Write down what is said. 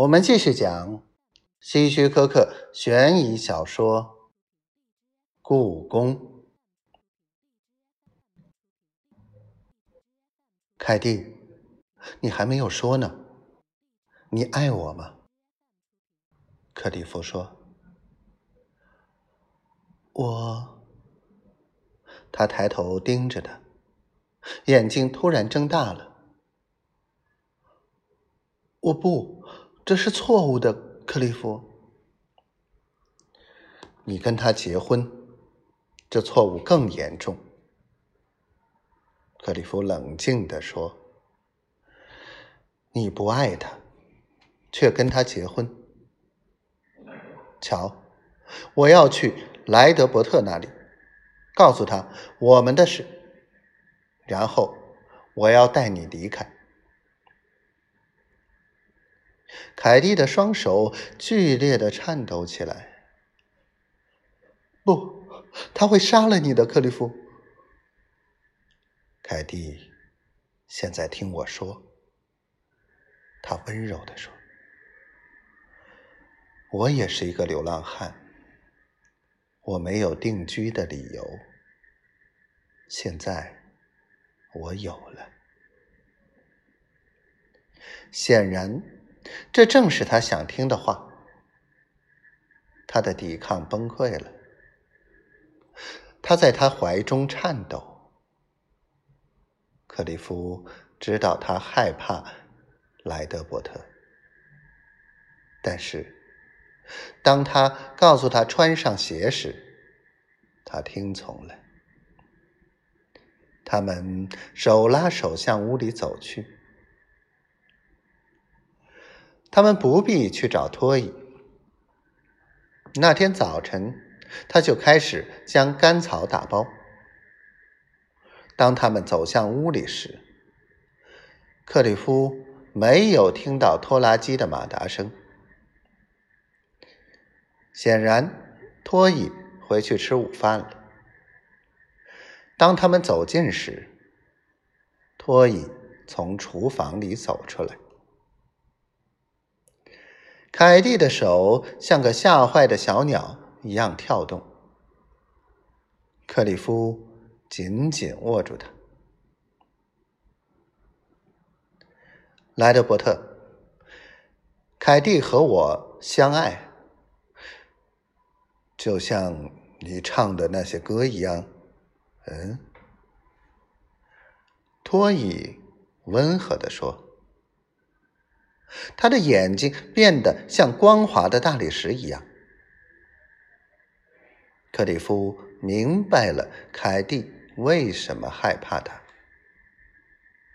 我们继续讲希区柯克悬疑小说《故宫》。凯蒂，你还没有说呢。你爱我吗？克里夫说：“我。”他抬头盯着他，眼睛突然睁大了。我不。这是错误的，克利夫。你跟他结婚，这错误更严重。克利夫冷静地说：“你不爱他，却跟他结婚。瞧，我要去莱德伯特那里，告诉他我们的事，然后我要带你离开。”凯蒂的双手剧烈的颤抖起来。不，他会杀了你的，克利夫。凯蒂，现在听我说。他温柔的说：“我也是一个流浪汉，我没有定居的理由。现在，我有了。显然。”这正是他想听的话。他的抵抗崩溃了，他在他怀中颤抖。克里夫知道他害怕莱德伯特，但是当他告诉他穿上鞋时，他听从了。他们手拉手向屋里走去。他们不必去找托伊。那天早晨，他就开始将干草打包。当他们走向屋里时，克里夫没有听到拖拉机的马达声。显然，托伊回去吃午饭了。当他们走近时，托伊从厨房里走出来。凯蒂的手像个吓坏的小鸟一样跳动。克里夫紧紧握住他。莱德伯特，凯蒂和我相爱，就像你唱的那些歌一样。嗯，托伊温和的说。他的眼睛变得像光滑的大理石一样。克里夫明白了凯蒂为什么害怕他。